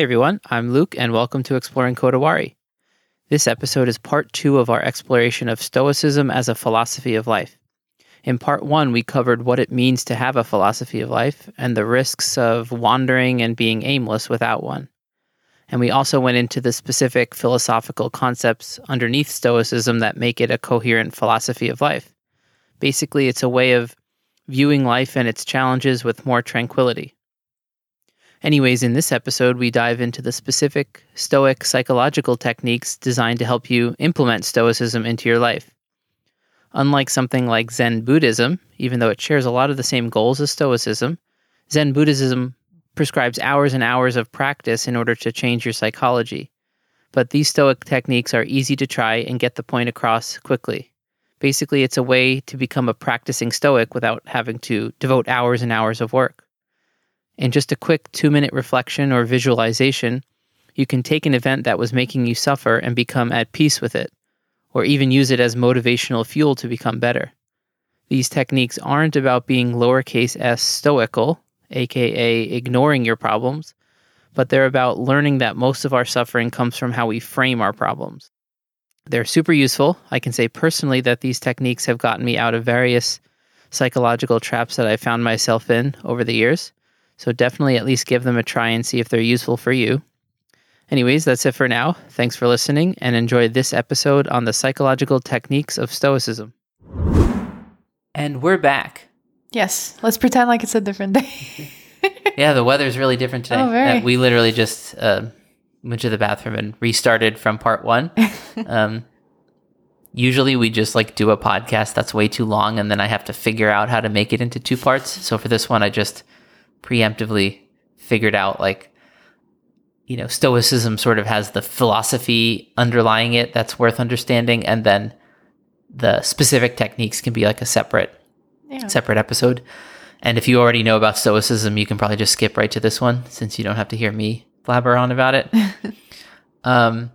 Hey everyone, I'm Luke, and welcome to Exploring Kodawari. This episode is part two of our exploration of Stoicism as a philosophy of life. In part one, we covered what it means to have a philosophy of life and the risks of wandering and being aimless without one. And we also went into the specific philosophical concepts underneath Stoicism that make it a coherent philosophy of life. Basically, it's a way of viewing life and its challenges with more tranquility. Anyways, in this episode, we dive into the specific Stoic psychological techniques designed to help you implement Stoicism into your life. Unlike something like Zen Buddhism, even though it shares a lot of the same goals as Stoicism, Zen Buddhism prescribes hours and hours of practice in order to change your psychology. But these Stoic techniques are easy to try and get the point across quickly. Basically, it's a way to become a practicing Stoic without having to devote hours and hours of work. In just a quick two minute reflection or visualization, you can take an event that was making you suffer and become at peace with it, or even use it as motivational fuel to become better. These techniques aren't about being lowercase s stoical, aka ignoring your problems, but they're about learning that most of our suffering comes from how we frame our problems. They're super useful. I can say personally that these techniques have gotten me out of various psychological traps that I found myself in over the years. So definitely at least give them a try and see if they're useful for you. Anyways, that's it for now. Thanks for listening and enjoy this episode on the psychological techniques of Stoicism. And we're back. Yes, let's pretend like it's a different day. yeah, the weather's really different today. Oh, very. Uh, we literally just uh, went to the bathroom and restarted from part one. um, usually we just like do a podcast that's way too long and then I have to figure out how to make it into two parts. So for this one, I just preemptively figured out like you know stoicism sort of has the philosophy underlying it that's worth understanding and then the specific techniques can be like a separate yeah. separate episode and if you already know about stoicism you can probably just skip right to this one since you don't have to hear me blabber on about it um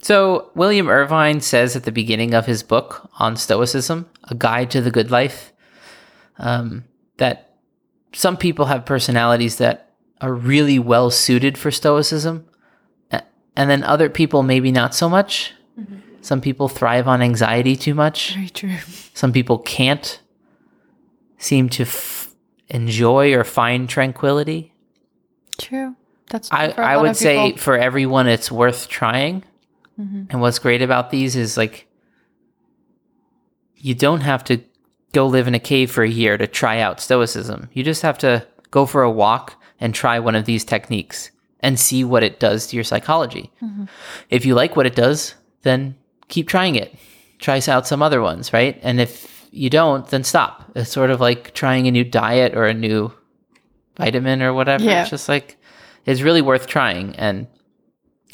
so william irvine says at the beginning of his book on stoicism a guide to the good life um, that some people have personalities that are really well suited for stoicism and then other people maybe not so much. Mm-hmm. some people thrive on anxiety too much. Very true. Some people can't seem to f- enjoy or find tranquility. True. That's i, I would say for everyone it's worth trying. Mm-hmm. and what's great about these is like you don't have to go live in a cave for a year to try out Stoicism. You just have to go for a walk and try one of these techniques and see what it does to your psychology. Mm-hmm. If you like what it does, then keep trying it. Try out some other ones, right? And if you don't, then stop. It's sort of like trying a new diet or a new vitamin or whatever. Yeah. It's just like it's really worth trying. And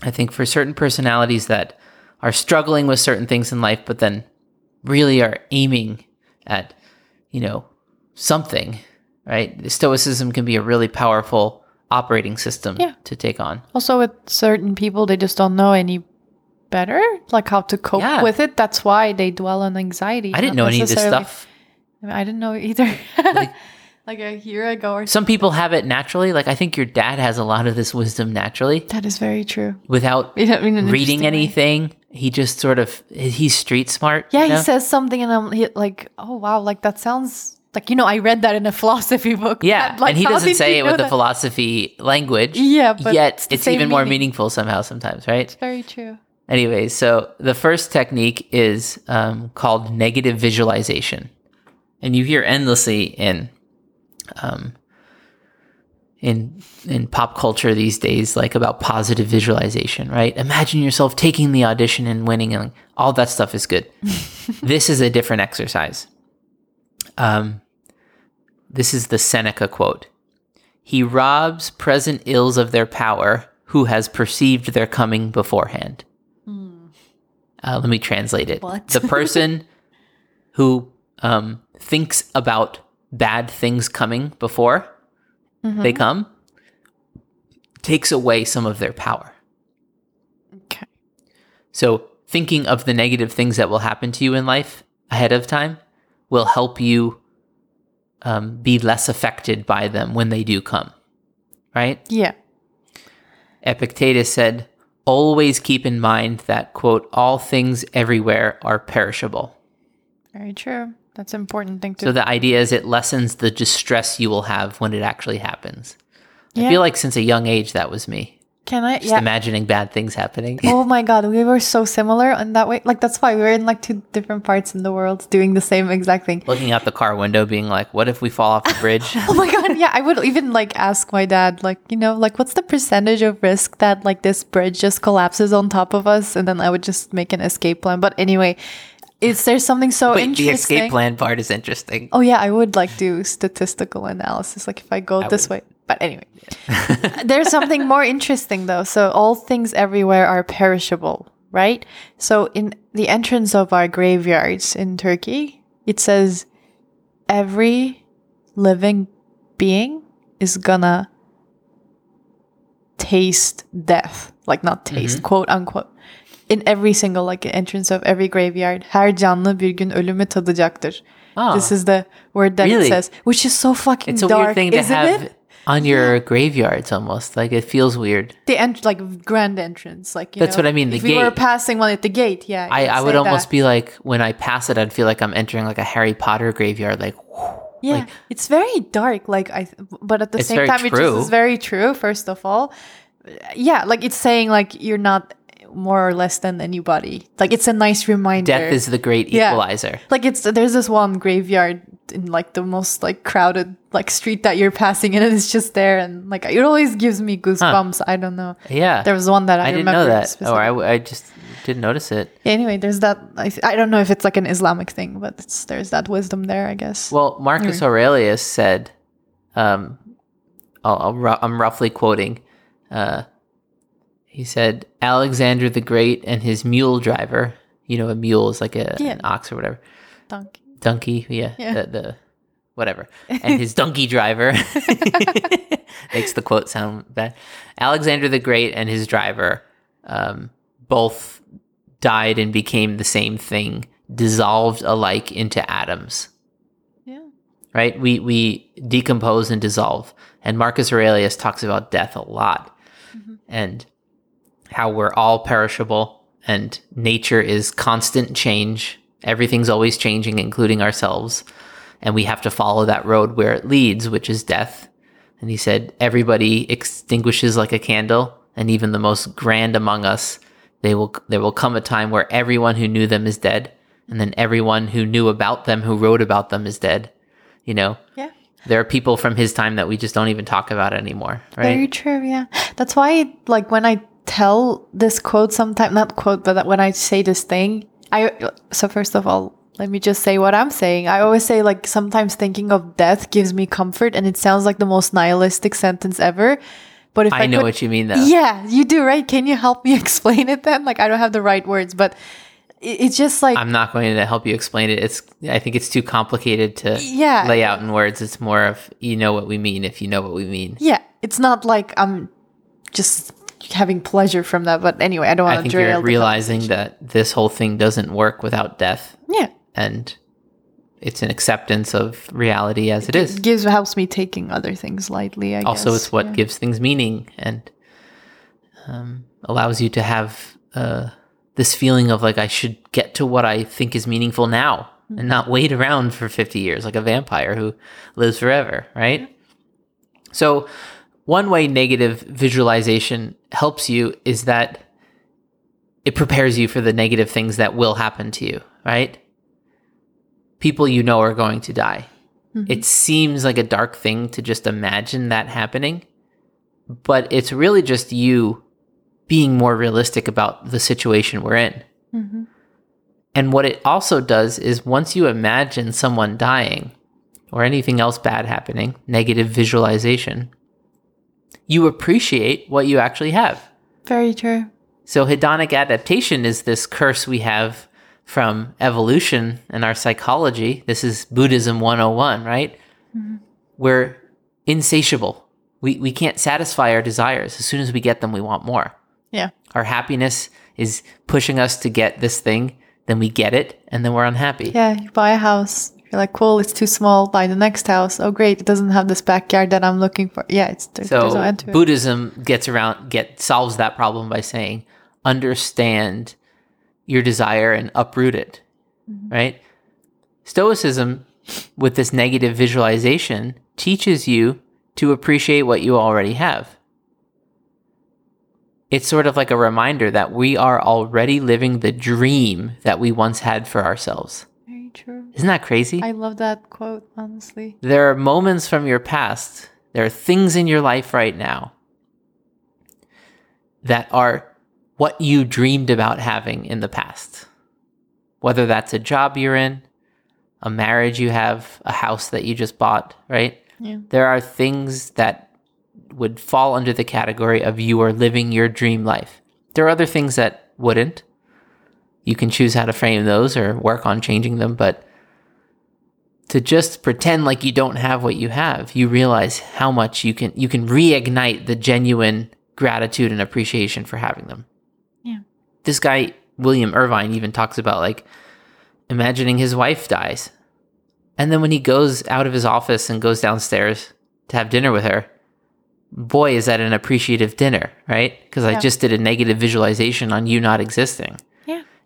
I think for certain personalities that are struggling with certain things in life, but then really are aiming at, you know, something, right? Stoicism can be a really powerful operating system yeah. to take on. Also, with certain people, they just don't know any better, like how to cope Yeah. with it. That's why they dwell on anxiety. I didn't know any of this stuff. I, mean, I didn't know either. Like- Like, a year ago or Some people have it naturally. Like I think your dad has a lot of this wisdom naturally That is very true. without I mean, reading anything way. He just sort of he's street smart. Yeah, you know? he says something, and I'm he- like, oh wow, like that sounds like you know, I read that in a philosophy book. Yeah, like, and he doesn't say it with know the philosophy language. Yeah, but yet it's it's, even more meaningful somehow sometimes, right? Very true. Anyways, so the first technique is um, called negative visualization, and you hear endlessly in um, in in pop culture these days, like about positive visualization, right? Imagine yourself taking the audition and winning, and all that stuff is good. this is a different exercise. Um, this is the Seneca quote. He robs present ills of their power who has perceived their coming beforehand. Uh, let me translate it. What? The person who um, thinks about bad things coming before they come takes away some of their power. Okay. So, thinking of the negative things that will happen to you in life ahead of time will help you um, be less affected by them when they do come, right? Yeah. Epictetus said, always keep in mind that, quote, all things everywhere are perishable. Very true. That's an important thing to. So the idea is it lessens the distress you will have when it actually happens. I feel like since a young age, that was me. Can I? Just Yeah. imagining bad things happening. oh my god, we were so similar in that way. Like that's why we were in like two different parts in the world doing the same exact thing. Looking out the car window, being like, what if we fall off the bridge? Oh my god, yeah, I would even like ask my dad, like, you know, like what's the percentage of risk that like this bridge just collapses on top of us and then I would just make an escape plan. But anyway, is there something so Wait, the escape plan part is interesting. Oh yeah, I would like do statistical analysis, like if I go this way. But anyway, there's something more interesting though. So all things everywhere are perishable, right? So in the entrance of our graveyards in Turkey, it says every living being is gonna taste death, like not taste, mm-hmm. quote unquote. In every single like entrance of every graveyard, her canlı bir gün ölümü tadacaktır. Oh, This is the word that Really? it says, which is so fucking it's a dark, weird thing to have it? on your graveyards almost. Like it feels weird. The ent- like grand entrance, like you That's know, what I mean, the if we were passing one at the gate, yeah, I, I would almost that. be like, when I pass it, I'd feel like I'm entering like a Harry Potter graveyard. Like, yeah. like- it's very dark, like I, but at the same time, it true. just is very true. First of all, yeah, like it's saying like you're not more or less than anybody. Like it's a nice reminder. death is the great Yeah. equalizer. like it's there's this one graveyard in like the most like crowded like street that you're passing and it's just there and like it always gives me goosebumps. I don't know. Yeah. There was one that I, I didn't remember know that. Or. I, w- I just didn't notice it. Anyway, there's that. I, I don't know if it's like an Islamic thing, but it's, there's that wisdom there, I guess. Well, Marcus Aurelius said, um, I'll, I'll ru- I'm roughly quoting. Uh, he said, Alexander the Great and his mule driver, you know, a mule is like a, Yeah. an ox or whatever. Donkey. Donkey, yeah, Yeah. The, the whatever. And his donkey driver makes the quote sound bad. Alexander the Great and his driver um, both died and became the same thing, dissolved alike into atoms Yeah. right? We we decompose and dissolve. And Marcus Aurelius talks about death a lot and how we're all perishable and nature is constant change. Everything's always changing, including ourselves. And we have to follow that road where it leads, which is death. And he said, everybody extinguishes like a candle, and even the most grand among us, they will there will come a time where everyone who knew them is dead, and then everyone who knew about them, who wrote about them, is dead. You know, Yeah. there are people from his time that we just don't even talk about anymore, right? Very true. Yeah. That's why, like, when I tell this quote sometime, not quote, but that when I say this thing, I, so first of all, let me just say what I'm saying. I always say, like, sometimes thinking of death gives me comfort, and it sounds like the most nihilistic sentence ever. But if I, I know could- what you mean, though. Yeah, you do, right? Can you help me explain it then? Like, I don't have the right words, but it's just like, I'm not going to help you explain it. It's I think it's too complicated to Yeah. lay out in words. It's more of you know what we mean if you know what we mean. yeah, it's not like I'm just having pleasure from that. But anyway, I don't want to I think derail you're realizing that this whole thing doesn't work without death, Yeah. and it's an acceptance of reality as it is. It gives helps me taking other things lightly. I also guess. it's what yeah. gives things meaning and um, allows you to have uh, this feeling of like i should get to what i think is meaningful now and not wait around for 50 years like a vampire who lives forever right so one way negative visualization helps you is that it prepares you for the negative things that will happen to you right people you know are going to die it seems like a dark thing to just imagine that happening, but it's really just you being more realistic about the situation we're in. Mhm. And what it also does is once you imagine someone dying or anything else bad happening, negative visualization, you appreciate what you actually have. Very true. So, hedonic adaptation is this curse we have from evolution and our psychology. This is Buddhism 101, right? Mm-hmm. We're insatiable. We, we can't satisfy our desires. As soon as we get them, we want more. Yeah. Our happiness is pushing us to get this thing, then we get it, and then we're unhappy. Yeah. You buy a house, You're like, cool, it's too small. Buy the next house. Oh, great, it doesn't have this backyard that I'm looking for. Yeah, it's no So it. Buddhism gets around get solves that problem by saying understand your desire and uproot it. Mm-hmm. Right? Stoicism with this negative visualization teaches you to appreciate what you already have. It's sort of like a reminder that we are already living the dream that we once had for ourselves. Isn't that crazy? I love that quote, honestly. There are moments from your past, there are things in your life right now that are what you dreamed about having in the past. Whether that's a job you're in, a marriage you have, a house that you just bought, right? Yeah. There are things that would fall under the category of you are living your dream life. There are other things that wouldn't. You can choose how to frame those or work on changing them, but to just pretend like you don't have what you have, you realize how much you can you can reignite the genuine gratitude and appreciation for having them. Yeah. This guy William Irvine even talks about like imagining his wife dies. And then when he goes out of his office and goes downstairs to have dinner with her, boy is that an appreciative dinner, right? Because I just did a negative visualization on you not existing Yeah.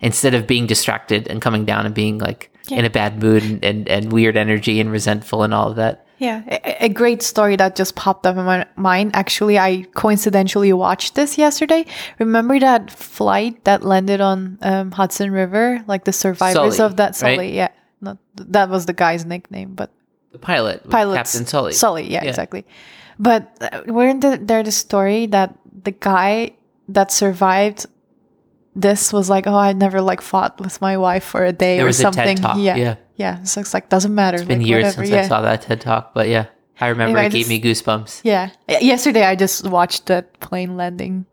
Instead of being distracted and coming down and being like Yeah. in a bad mood and, and, and weird energy and resentful and all of that. Yeah, a, a great story that just popped up in my mind. Actually, I coincidentally watched this yesterday. Remember that flight that landed on um, Hudson River, like the survivors Sully, of that Sully? right? Yeah, not that was the guy's nickname, but The pilot, pilot Captain Sully. Sully, yeah, Yeah. exactly. But uh, weren't there the story that the guy that survived this was like, oh, I never like fought with my wife for a day There or was a something. TED talk. yeah, Yeah. yeah. So it's like doesn't matter. It's been like, years whatever, since yeah. I saw that TED talk, but yeah, I remember Anyway, it gave this- me goosebumps. Yeah. Yesterday I just watched that plane landing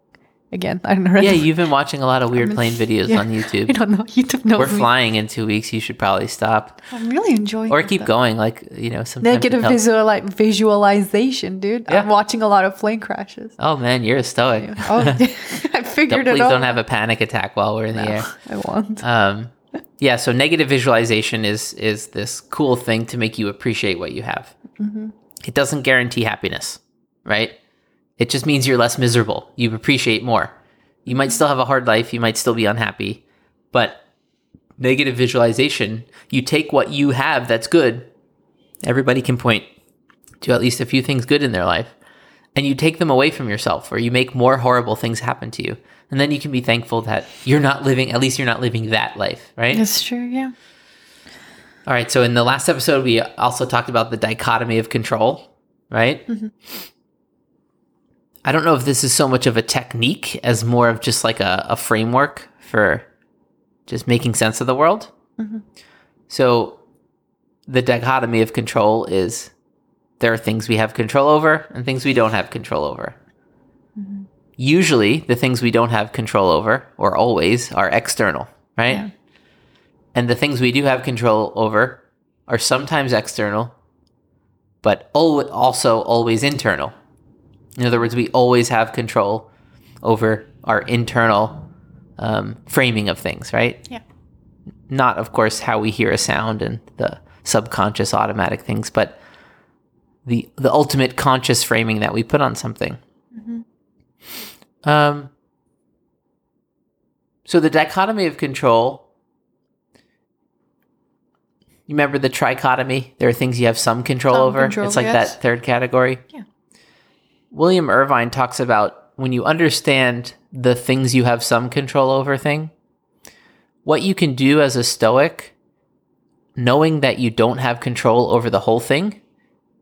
again. I don't know. Yeah, you've been watching a lot of weird plane videos yeah. on I YouTube. don't know. YouTube knows We're me. flying in two weeks. You should probably stop I'm really enjoying or keep though. going. Like you know, sometimes Negative helps. visuali- visualization, dude. Yeah. I'm watching a lot of plane crashes. Oh man, you're a stoic. Oh, I Don't, figured please it out. don't have a panic attack while we're in the air. I want. Um, yeah, so negative visualization is is this cool thing to make you appreciate what you have. It doesn't guarantee happiness, right? It just means you're less miserable. You appreciate more. You might still have a hard life. You might still be unhappy, but negative visualization, you take what you have that's good. Everybody can point to at least a few things good in their life, and you take them away from yourself, or you make more horrible things happen to you. And then you can be thankful that you're not living, at least you're not living that life, right? That's true. Yeah. All right. So in the last episode, we also talked about the dichotomy of control, right? Mm-hmm. I don't know if this is so much of a technique as more of just like a, a framework for just making sense of the world. Mm-hmm. So the dichotomy of control is there are things we have control over and things we don't have control over. Mm-hmm. Usually, the things we don't have control over, or always, are external, right? Yeah. And the things we do have control over are sometimes external, but al- also always internal. In other words, we always have control over our internal um, framing of things, right? Yeah. Not, of course, how we hear a sound and the subconscious automatic things, but the the ultimate conscious framing that we put on something. Um. So the dichotomy of control you remember the trichotomy? There are things you have some control Some over. control, it's like yes. that third category. Yeah. William Irvine talks about when you understand the things you have some control over thing, what you can do as a stoic, knowing that you don't have control over the whole thing,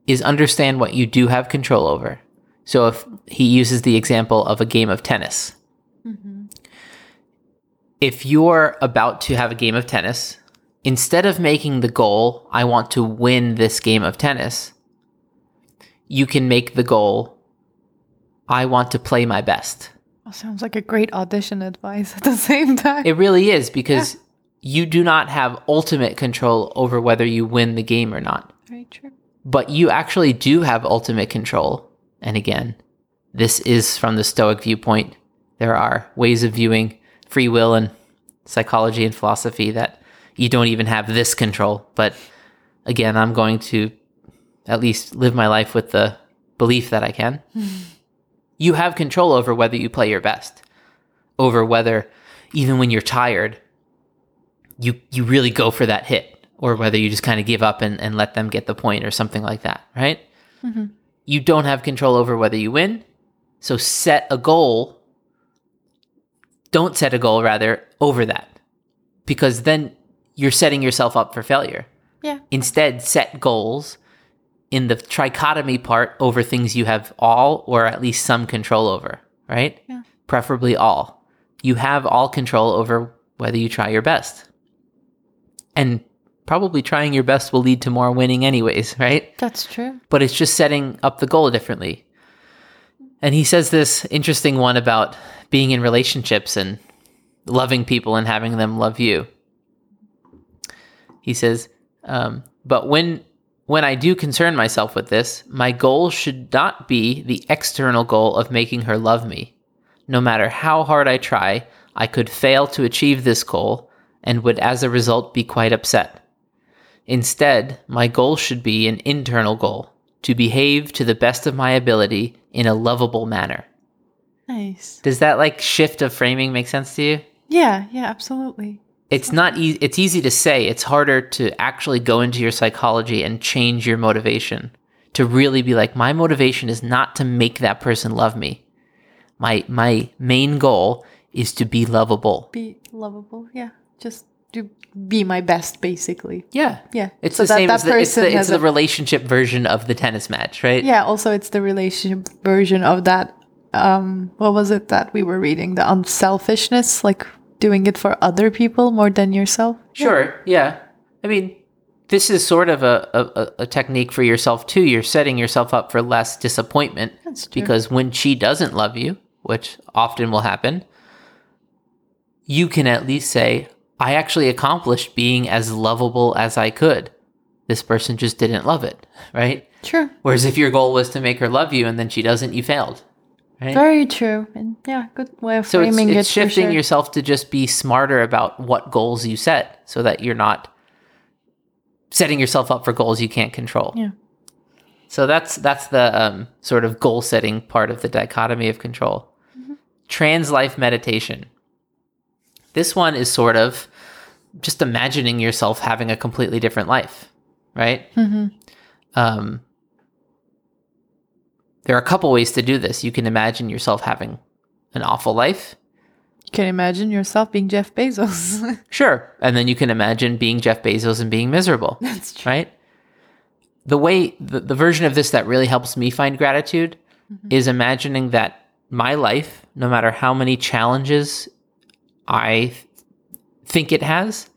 is understand what you do have control over. So if he uses the example of a game of tennis, mm-hmm. if you're about to have a game of tennis, instead of making the goal, I want to win this game of tennis, you can make the goal, I want to play my best. Sounds like a great audition advice at the same time. It really is because you do not have ultimate control over whether you win the game or not. Very true. But you actually do have ultimate control. And again, this is from the Stoic viewpoint. There are ways of viewing free will and psychology and philosophy that you don't even have this control. But again, I'm going to at least live my life with the belief that I can. Hmm. You have control over whether you play your best, over whether even when you're tired, you you really go for that hit, or whether you just kind of give up and, and let them get the point or something like that, right? Mm-hmm. You don't have control over whether you win. So set a goal. Don't set a goal, rather, over that. Because then you're setting yourself up for failure. Yeah. Instead, set goals in the trichotomy part over things you have all or at least some control over, right? Yeah. Preferably all. You have all control over whether you try your best. And probably trying your best will lead to more winning, anyways, right? That's true. But it's just setting up the goal differently. And he says this interesting one about being in relationships and loving people and having them love you. He says, um, but when when I do concern myself with this, my goal should not be the external goal of making her love me. No matter how hard I try, I could fail to achieve this goal and would as a result be quite upset. Instead, my goal should be an internal goal to behave to the best of my ability in a lovable manner. Nice. Does that like shift of framing make sense to you? Yeah, yeah, absolutely. It's not easy it's easy to say, it's harder to actually go into your psychology and change your motivation. To really be like my motivation is not to make that person love me. My my main goal is to be lovable. Be lovable. Yeah. Just to be my best, basically. Yeah. Yeah. It's So the that same that as the, it's person the, it's the relationship version of the tennis match, right? Yeah. Also, it's the relationship version of that. Um, what was it that we were reading? The unselfishness, like doing it for other people more than yourself. Sure. Yeah. I mean, this is sort of a, a, a technique for yourself too. You're setting yourself up for less disappointment That's true. because when she doesn't love you, which often will happen, you can at least say, I actually accomplished being as lovable as I could. This person just didn't love it, right? True. Whereas if your goal was to make her love you and then she doesn't, you failed. Right? Very true. And yeah, good way of so it's, framing it's it. for shifting sure. yourself to just be smarter about what goals you set so that you're not setting yourself up for goals you can't control. Yeah. So that's that's the um, sort of goal setting part of the dichotomy of control. Trans life meditation. This one is sort of just imagining yourself having a completely different life, right? Um, there are a couple ways to do this. You can imagine yourself having an awful life. You can imagine yourself being Jeff Bezos. Sure. And then you can imagine being Jeff Bezos and being miserable. That's true. right? The way the, the version of this that really helps me find gratitude mm-hmm. is imagining that my life, no matter how many challenges I th- think it has,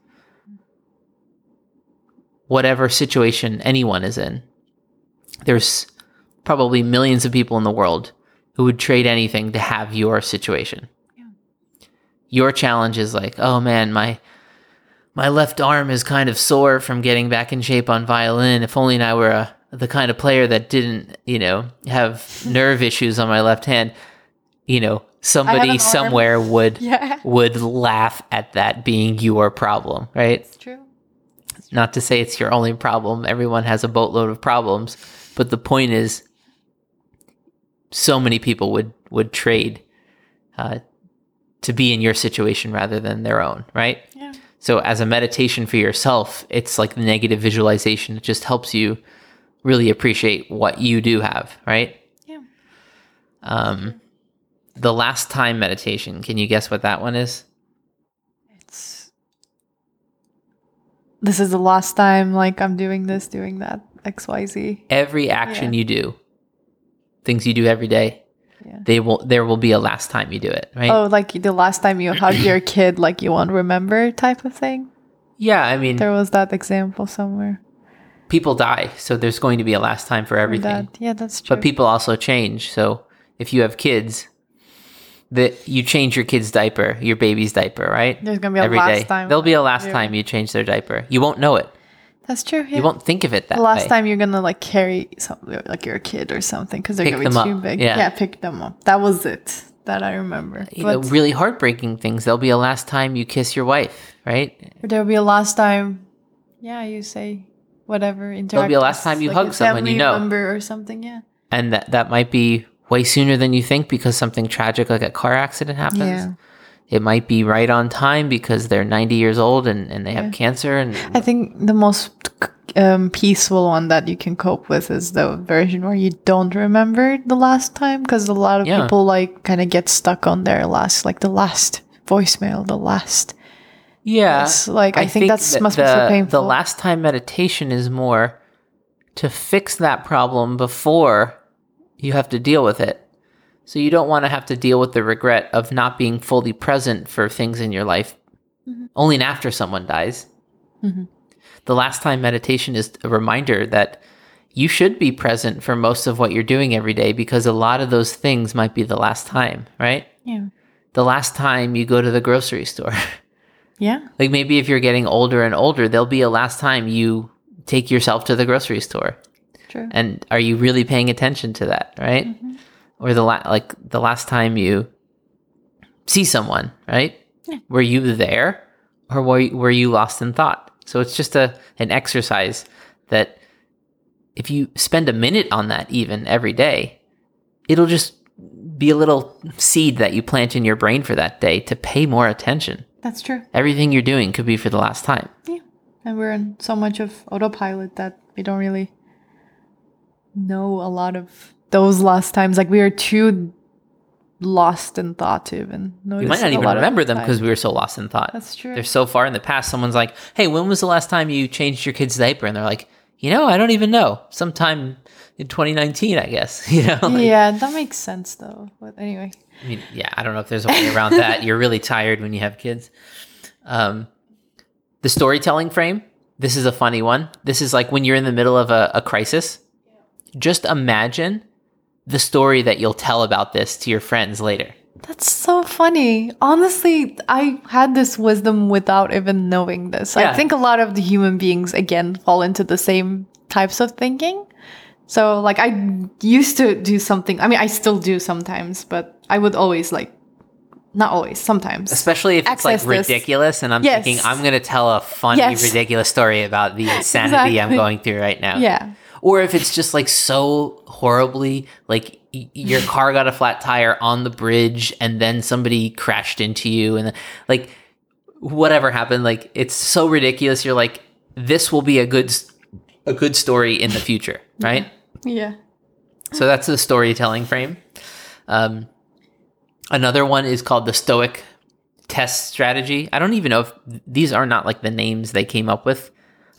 whatever situation anyone is in, there's probably millions of people in the world who would trade anything to have your situation. Your challenge is like, oh man, my my left arm is kind of sore from getting back in shape on violin. If only I were a, the kind of player that didn't, you know, have nerve issues on my left hand. You know, somebody arm. somewhere would Yeah. would laugh at that being your problem, right? It's true. Not to say it's your only problem. Everyone has a boatload of problems, but the point is, so many people would would trade uh, to be in your situation rather than their own, right? Yeah. So, as a meditation for yourself, it's like the negative visualization. It just helps you really appreciate what you do have, right? Yeah. Um, the last time meditation. Can you guess what that one is? It's this is the last time like I'm doing this, doing that, XYZ. Every action Yeah. you do, things you do every day, Yeah. they will. There will be a last time you do it, right? Oh, like the last time you hugged your kid, like you won't remember type of thing. Yeah, I mean, There was that example somewhere. people die, so there's going to be a last time for everything. That. Yeah, that's true. But people also change. So if you have kids, that you change your kid's diaper, your baby's diaper, right? There's gonna be a Every last day. time. There'll be a last time you change their diaper. You won't know it. That's true. Yeah. You won't think of it that way. the last way. time you're gonna like carry something like your kid or something because they're Pick gonna be too up, big. yeah. pick them up. That was it that I remember. you know, really heartbreaking things. There'll be a last time you kiss your wife, right? there'll be a last time. Yeah, you say whatever interact. There'll be a last time you like hug a someone you know. member or something. Yeah. and that that might be way sooner than you think because something tragic like a car accident happens. Yeah. It might be right on time because they're 90 years old and, and they have cancer and I think the most um, peaceful one that you can cope with is the version where you don't remember the last time because a lot of Yeah. people like kind of get stuck on their last, like the last voicemail, the last. yeah. It's like I, think, that's that must the, be so painful. The last time meditation is more to fix that problem before you have to deal with it. So you don't want to have to deal with the regret of not being fully present for things in your life Mm-hmm. only after someone dies. The last time meditation is a reminder that you should be present for most of what you're doing every day because a lot of those things might be the last time, right? yeah. The last time you go to the grocery store. Yeah. Like maybe if you're getting older and older, there'll be a last time you take yourself to the grocery store. True. And are you really paying attention to that, right? Or the la- like the last time you see someone, right? Were you there or were you, were you lost in thought? So it's just a an exercise that if you spend a minute on that even every day, it'll just be a little seed that you plant in your brain for that day to pay more attention. That's true. Everything you're doing could be for the last time. Yeah. And we're in so much of autopilot that we don't really know a lot of those last times. Like we are too lost in thought to even notice. We might not even remember them because we were so lost in thought. That's true. They're so far in the past. Someone's like, "Hey, when was the last time you changed your kid's diaper?" And they're like, "You know, I don't even know. Sometime in 2019, I guess." You know? Like, yeah, that makes sense though. But anyway, I mean, yeah, I don't know if there's a way around that. You're really tired when you have kids. Um, the storytelling frame. This is a funny one. This is like when you're in the middle of a, a crisis. Just imagine the story that you'll tell about this to your friends later. that's so funny. Honestly, I had this wisdom without even knowing this. Yeah. I think a lot of the human beings again fall into the same types of thinking. So like I used to do something. I mean, I still do sometimes, but I would always like not always, sometimes. Especially if it's like Access this. ridiculous, and I'm Yes. thinking I'm going to tell a funny, Yes. ridiculous story about the insanity I'm going through right now. Yeah. Or if it's just like so horribly, like y- your car got a flat tire on the bridge, and then somebody crashed into you, and like whatever happened, like it's so ridiculous. You're like, this will be a good, a good story in the future, right? Yeah. So that's the storytelling frame. Um, another one is called the Stoic test strategy. I don't even know if these are not like the names they came up with.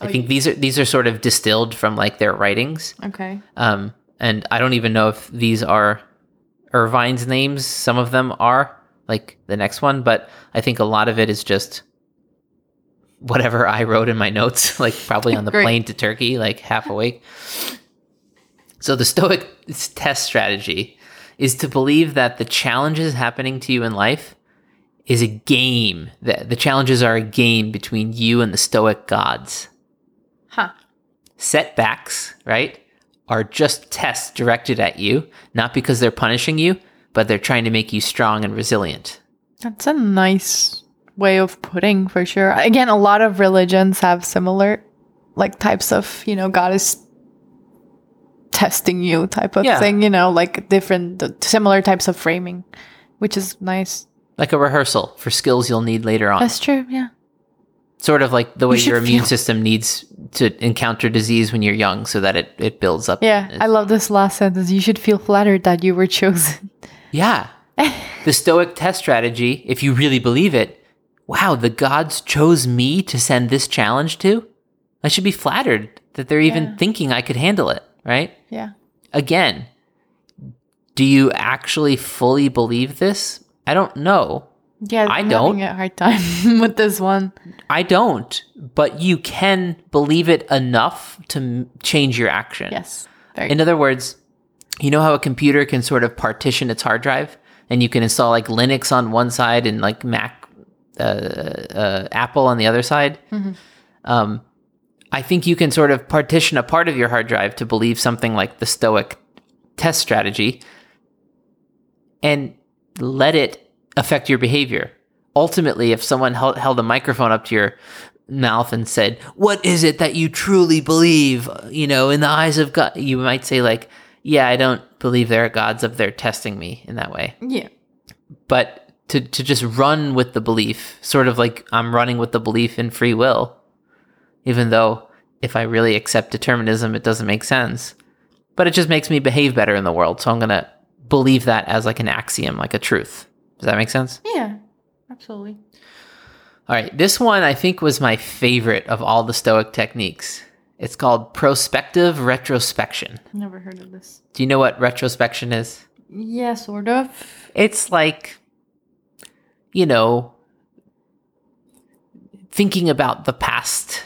I think these are these are sort of distilled from like their writings. Okay. Um, and I don't even know if these are Irvine's names. Some of them are like the next one, but I think a lot of it is just whatever I wrote in my notes, like probably on the plane to Turkey, like half awake. So the Stoic test strategy is to believe that the challenges happening to you in life is a game. That the challenges are a game between you and the Stoic gods Huh. setbacks, right, are just tests directed at you, not because they're punishing you, but they're trying to make you strong and resilient. That's a nice way of putting for sure. Again, a lot of religions have similar like types of, you know, God is testing you type of Yeah. thing, you know, like different similar types of framing, which is nice. Like a rehearsal for skills you'll need later on. That's true, yeah. Sort of like the way should your immune feel- system needs to encounter disease when you're young so that it, it builds up. Yeah, I love this last sentence. You should feel flattered that you were chosen. Yeah. the Stoic test strategy, if you really believe it, wow, the gods chose me to send this challenge to? I should be flattered that they're even Yeah. thinking I could handle it, right? Yeah. again, do you actually fully believe this? I don't know. Yeah, I I'm don't. having a hard time with this one. I don't, but you can believe it enough to m- change your action. Yes. In other words, you know how a computer can sort of partition its hard drive and you can install like Linux on one side and like Mac, uh, uh, Apple on the other side? Um, I think you can sort of partition a part of your hard drive to believe something like the Stoic test strategy and let it affect your behavior. Ultimately, if someone held, held a microphone up to your mouth and said, "What is it that you truly believe?" You know, in the eyes of God, you might say like, "Yeah, I don't believe there are gods up there testing me in that way." Yeah. But to to just run with the belief, sort of like I'm running with the belief in free will, even though if I really accept determinism, it doesn't make sense. But it just makes me behave better in the world, so I'm gonna believe that as like an axiom, like a truth. Does that make sense? Yeah. Absolutely. All right, this one I think was my favorite of all the Stoic techniques. It's called prospective retrospection. I've never heard of this. Do you know what retrospection is? Yeah, sort of. It's like, you know, thinking about the past.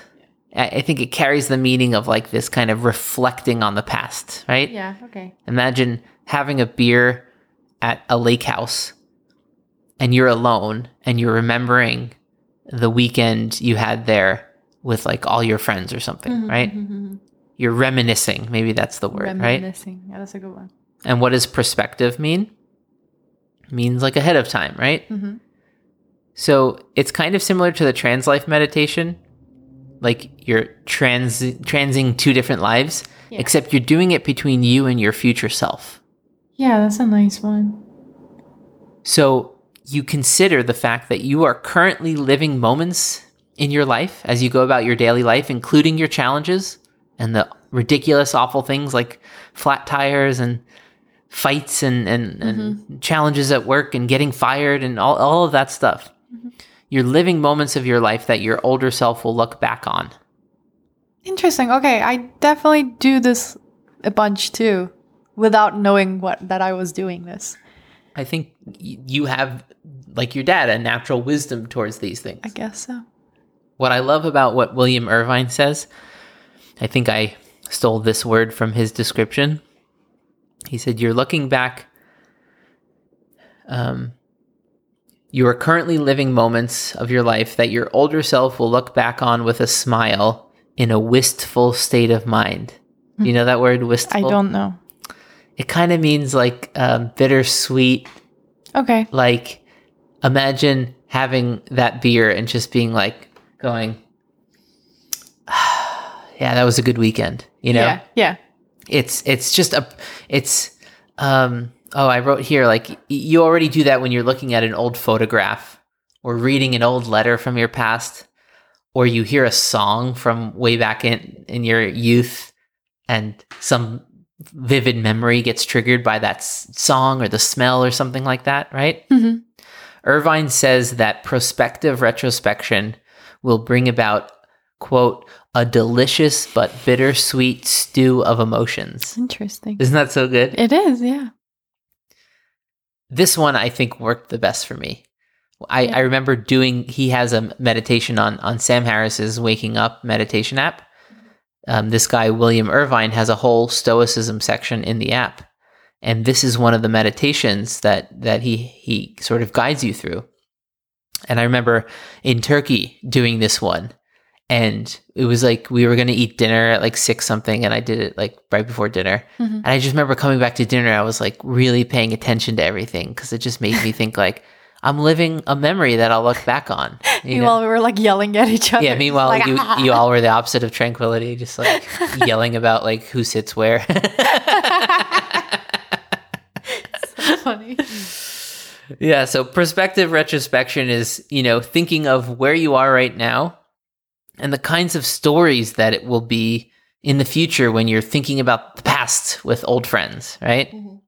I I think it carries the meaning of like this kind of reflecting on the past, right? Yeah, okay. Imagine having a beer at a lake house and you're alone and you're remembering the weekend you had there with like all your friends or something, mm-hmm, right? Mm-hmm, mm-hmm. You're reminiscing. Maybe that's the word, right? Reminiscing. Yeah, that's a good one. And what does perspective mean? It means like ahead of time, right? Mhm. So it's kind of similar to the trans life meditation. Like you're trans transing two different lives, Yeah. except you're doing it between you and your future self. Yeah, that's a nice one. So you consider the fact that you are currently living moments in your life as you go about your daily life, including your challenges and the ridiculous, awful things like flat tires and fights and, and, and mm-hmm. challenges at work and getting fired and all, all of that stuff. Mm-hmm. You're living moments of your life that your older self will look back on. Interesting. Okay, I definitely do this a bunch too, without knowing what that I was doing this. I think you have, like your dad, a natural wisdom towards these things. I guess so. What I love about what William Irvine says, I think I stole this word from his description. He said, You're looking back, um, you are currently living moments of your life that your older self will look back on with a smile in a wistful state of mind. You know that word, wistful? I don't know. It kind of means like um, bittersweet, Okay. like imagine having that beer and just being like going yeah that was a good weekend you know Yeah. Yeah. it's it's just a it's um oh i wrote here like you already do that when you're looking at an old photograph or reading an old letter from your past or you hear a song from way back in in your youth and some vivid memory gets triggered by that s- song or the smell or something like that right Mhm. Irvine says that prospective retrospection will bring about, quote, a delicious but bittersweet stew of emotions. Interesting. Isn't that so good? It is. Yeah. This one I think worked the best for me. I, I remember doing, he has a meditation on, on Sam Harris's Waking Up meditation app. Um, this guy, William Irvine, has a whole Stoicism section in the app. And this is one of the meditations that, that he, he sort of guides you through. And I remember in Turkey doing this one. And it was like we were going to eat dinner at like six something. And I did it like right before dinner. Mhm. And I just remember coming back to dinner. I was like really paying attention to everything because it just made me think like, I'm living a memory that I'll look back on. you know? Meanwhile, we were like yelling at each other. Yeah. Meanwhile, Like, you "Ah." you all were the opposite of tranquility, just like yelling about like who sits where. so funny. yeah. So prospective retrospection is you know thinking of where you are right now, and the kinds of stories that it will be in the future when you're thinking about the past with old friends, right? Mhm.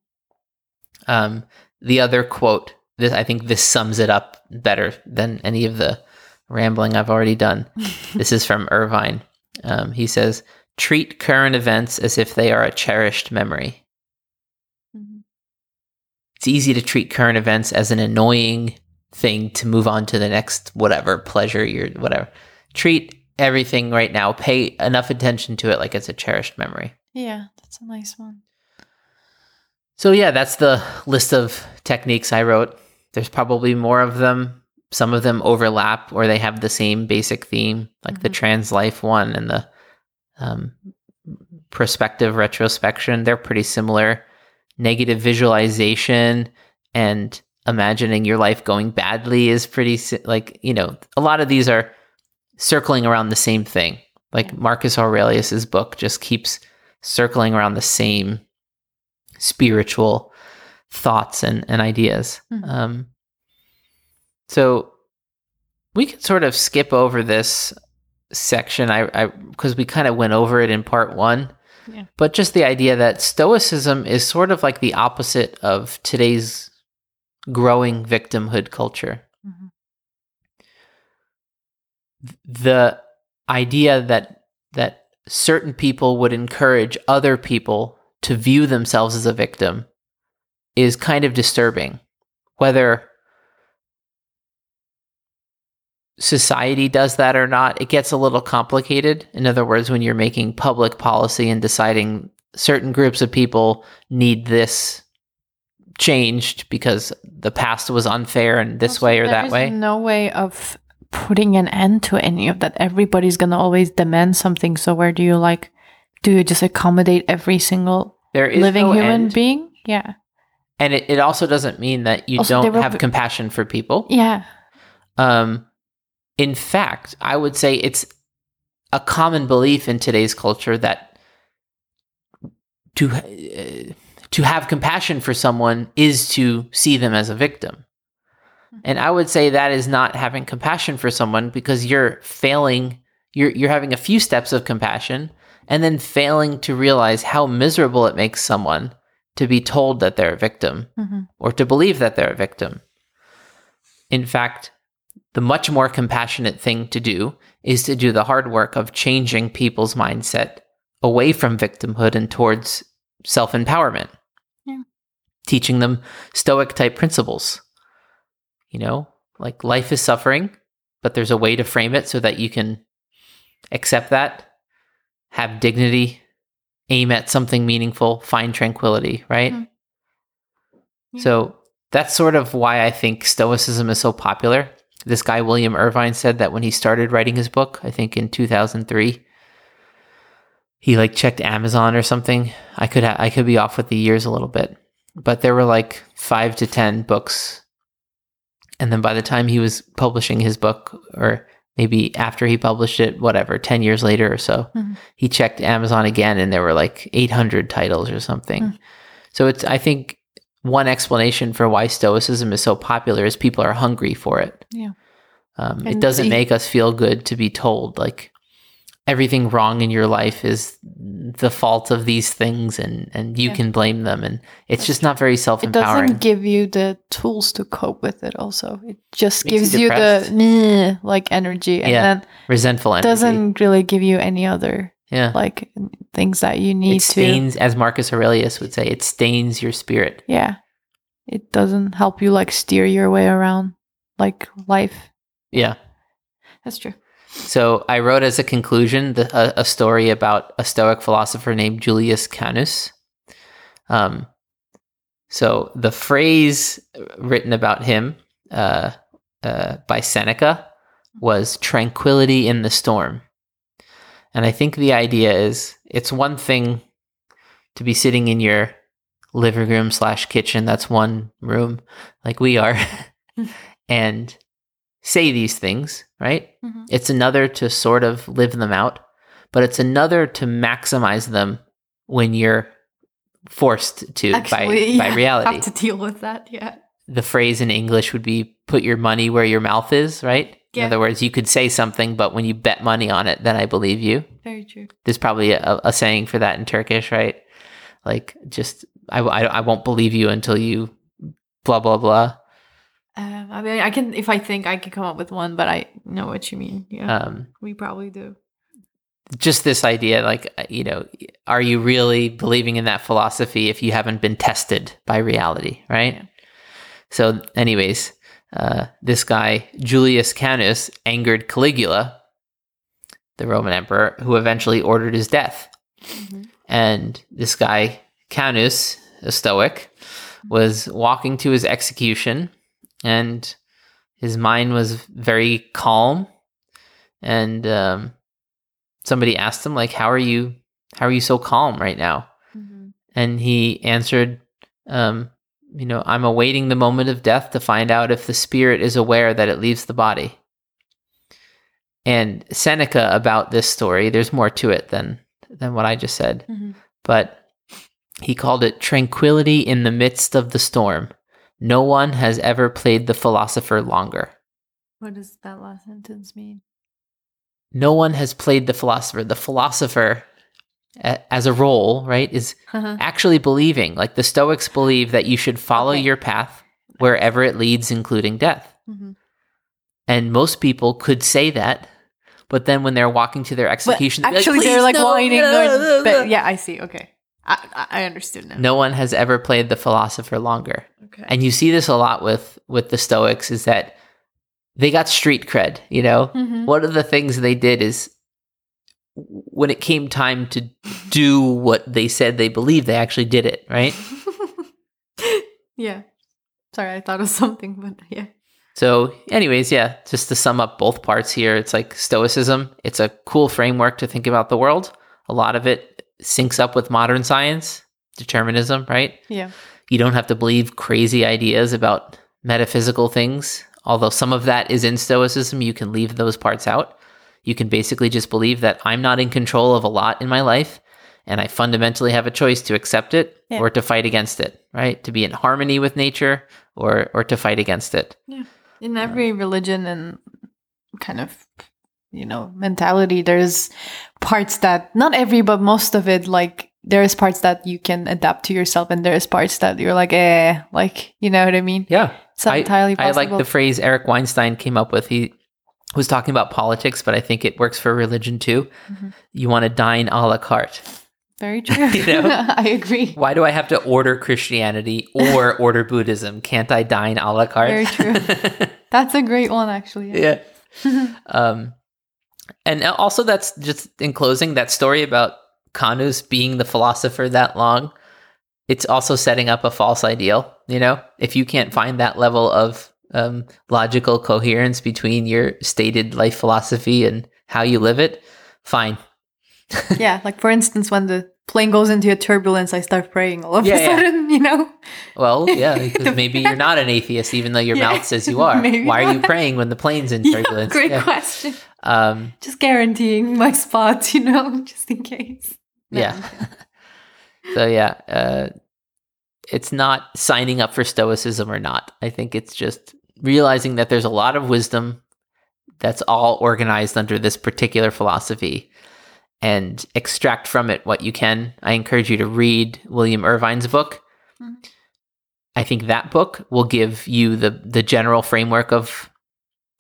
Um, the other quote, this I think this sums it up better than any of the rambling I've already done. this is from Irvine. Um, he says, "Treat current events as if they are a cherished memory. Mhm. It's easy to treat current events as an annoying thing to move on to the next whatever pleasure you're whatever. Treat everything right now. Pay enough attention to it like it's a cherished memory." Yeah, that's a nice one. So yeah, that's the list of techniques I wrote. There's probably more of them. Some of them overlap or they have the same basic theme, like the Mhm. trans life one and the um, prospective retrospection. They're pretty similar. Negative visualization and imagining your life going badly is pretty like you know a lot of these are circling around the same thing. Like Marcus Aurelius's book just keeps circling around the same spiritual thoughts and, and ideas. Mhm. Um, so we could sort of skip over this section. I, I because we kind of went over it in part one. Yeah. But just the idea that Stoicism is sort of like the opposite of today's growing victimhood culture. Mhm. The idea that that certain people would encourage other people to view themselves as a victim is kind of disturbing. Whether society does that or not, it gets a little complicated. In other words, when you're making public policy and deciding certain groups of people need this changed because the past was unfair and this Also, way or that way. No way of putting an end to any of that. Everybody's gonna always demand something. So where do you like? Do you just accommodate every single living no human end. being? Yeah, and it, it also doesn't mean that you Also, don't have v- compassion for people. yeah. Um, in fact, I would say it's a common belief in today's culture that to uh, to have compassion for someone is to see them as a victim. And I would say that is not having compassion for someone because you're failing you're you're having a few steps of compassion and then failing to realize how miserable it makes someone to be told that they're a victim hmm or to believe that they're a victim. In fact, the much more compassionate thing to do is to do the hard work of changing people's mindset away from victimhood and towards self empowerment. Yeah. Teaching them stoic type principles. You know, like life is suffering, but there's a way to frame it so that you can accept that, have dignity, aim at something meaningful, find tranquility, right? Mhm. Yeah. So that's sort of why I think Stoicism is so popular. This guy, William Irvine, said that when he started writing his book, I think in 2003, he like checked Amazon or something. I could ha- I could be off with the years a little bit, but there were like five to ten books, and then by the time he was publishing his book, or maybe after he published it, whatever, ten years later or so, Mhm. he checked Amazon again, and there were like 800 titles or something. Mm. So it's I think one explanation for why Stoicism is so popular is people are hungry for it. Yeah. Um, it doesn't make us feel good to be told like everything wrong in your life is the fault of these things and and you Yeah. can blame them and it's just not very It self-empowering. It doesn't give you the tools to cope with it. Also, it just you gives you, depressed. the like energy, and Yeah. then Resentful energy. doesn't really give you any other yeah. like things that you need to. It to. stains as Marcus Aurelius would say, it stains your spirit. Yeah, it doesn't help you like steer your way around like life. Yeah. That's true. So I wrote as a conclusion the, a, a story about a Stoic philosopher named Julius Canus. Um, so the phrase written about him uh, uh, by Seneca was tranquility in the storm. And I think the idea is it's one thing to be sitting in your living room slash kitchen, that's one room, like we are, and say these things, right? Mhm. It's another to sort of live them out, but it's another to maximize them when you're forced to by, by reality. have to deal with that. Yeah. the phrase in English would be put your money where your mouth is, right? Yeah. In other words, you could say something, but when you bet money on it, then I believe you. Very true. There's probably a, a saying for that in Turkish, right? Like, just, I, I, I won't believe you until you blah, blah, blah. Um, I mean, I can if I think I can come up with one, but I know what you mean. Yeah, Um, we probably do. just this idea like uh, you know are you really believing in that philosophy if you haven't been tested by reality right Yeah. so anyways uh, this guy julius canus angered caligula the roman emperor who eventually ordered his death Mhm. and this guy canus a stoic was walking to his execution and his mind was very calm and um, somebody asked him like how are you how are you so calm right now Mhm. and he answered um, you know i'm awaiting the moment of death to find out if the spirit is aware that it leaves the body And Seneca about this story, there's more to it than than what I just said. Mhm. But he called it tranquility in the midst of the storm. No one has ever played the philosopher longer. What does that last sentence mean? No one has played the philosopher. The philosopher a- as a role, right, is actually believing. Like the Stoics believe that you should follow Okay. your path wherever it leads, including death. Mhm. And most people could say that, but then when they're walking to their execution, they're actually, they're like no, whining. no, going, no, but yeah, I see. Okay, I I understood now. No one has ever played the philosopher longer. Okay. And you see this a lot with with the Stoics is that they got street cred, you know? Mhm. One of the things they did is when it came time to do what they said they believed, they actually did it, right? yeah. Sorry, I thought of something, but yeah. So, anyways, yeah, just to sum up both parts here, it's like Stoicism. It's a cool framework to think about the world. A lot of it syncs up with modern science, determinism, right? Yeah. You don't have to believe crazy ideas about metaphysical things. Although some of that is in Stoicism, you can leave those parts out. You can basically just believe that I'm not in control of a lot in my life and I fundamentally have a choice to accept it Yeah. or to fight against it, right? To be in harmony with nature or or to fight against it. Yeah. In every um, religion and kind of you know mentality, there's parts that not every, but most of it, like there's parts that you can adapt to yourself, and there's parts that you're like, eh, like you know what I mean? Yeah. It's I, entirely I like the phrase Eric Weinstein came up with. He was talking about politics, but I think it works for religion too. Mhm. You want to dine a la carte. Very true. You know? I agree. Why do I have to order Christianity or order Buddhism? Can't I dine a la carte? Very true. That's a great one, actually. yeah. um, and also, that's just in closing that story about Canus being the philosopher that long. It's also setting up a false ideal. You know, if you can't find that level of um, logical coherence between your stated life philosophy and how you live it, fine. yeah, like for instance, when the plane goes into a turbulence, I start praying all of Yeah, a yeah. sudden, you know? Well, yeah, because maybe you're not an atheist, even though your Yeah, mouth says you are. Why are you praying when the plane's in Yeah, turbulence? great Yeah. question. Um, Just guaranteeing my spot, you know, just in case. No, Yeah. So yeah, uh, it's not signing up for stoicism or not. I think it's just realizing that there's a lot of wisdom that's all organized under this particular philosophy and extract from it what you can. I encourage you to read William Irvine's book. Mhm. I think that book will give you the the general framework of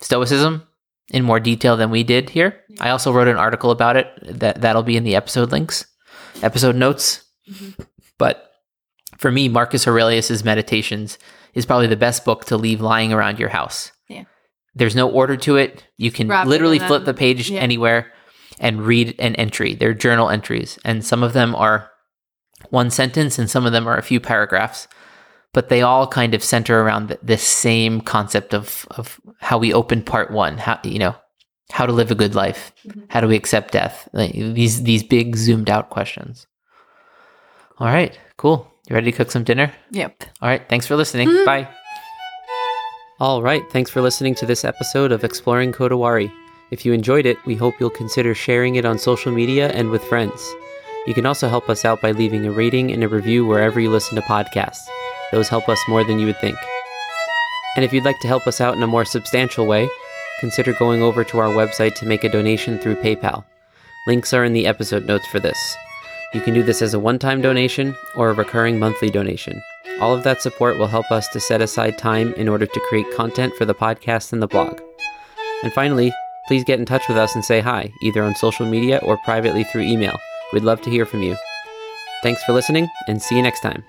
stoicism in more detail than we did here. I also wrote an article about it that that'll be in the episode links, episode notes. Mhm. But for me, Marcus Aurelius's Meditations is probably the best book to leave lying around your house. Yeah. There's no order to it. You can literally flip the page yeah. anywhere and read an entry. They're journal entries, and some of them are one sentence, and some of them are a few paragraphs. But they all kind of center around this same concept of of how we open part one. How you know how to live a good life. Mhm. How do we accept death? Like, these these big zoomed out questions. All right, cool. You ready to cook some dinner? Yep. All right, thanks for listening. Mhm. Bye. All right, thanks for listening to this episode of Exploring Kodawari. If you enjoyed it, we hope you'll consider sharing it on social media and with friends. You can also help us out by leaving a rating and a review wherever you listen to podcasts. Those help us more than you would think. And if you'd like to help us out in a more substantial way, consider going over to our website to make a donation through PayPal. Links are in the episode notes for this. You can do this as a one time donation or a recurring monthly donation. All of that support will help us to set aside time in order to create content for the podcast and the blog. And finally, please get in touch with us and say hi, either on social media or privately through email. We'd love to hear from you. Thanks for listening, and see you next time.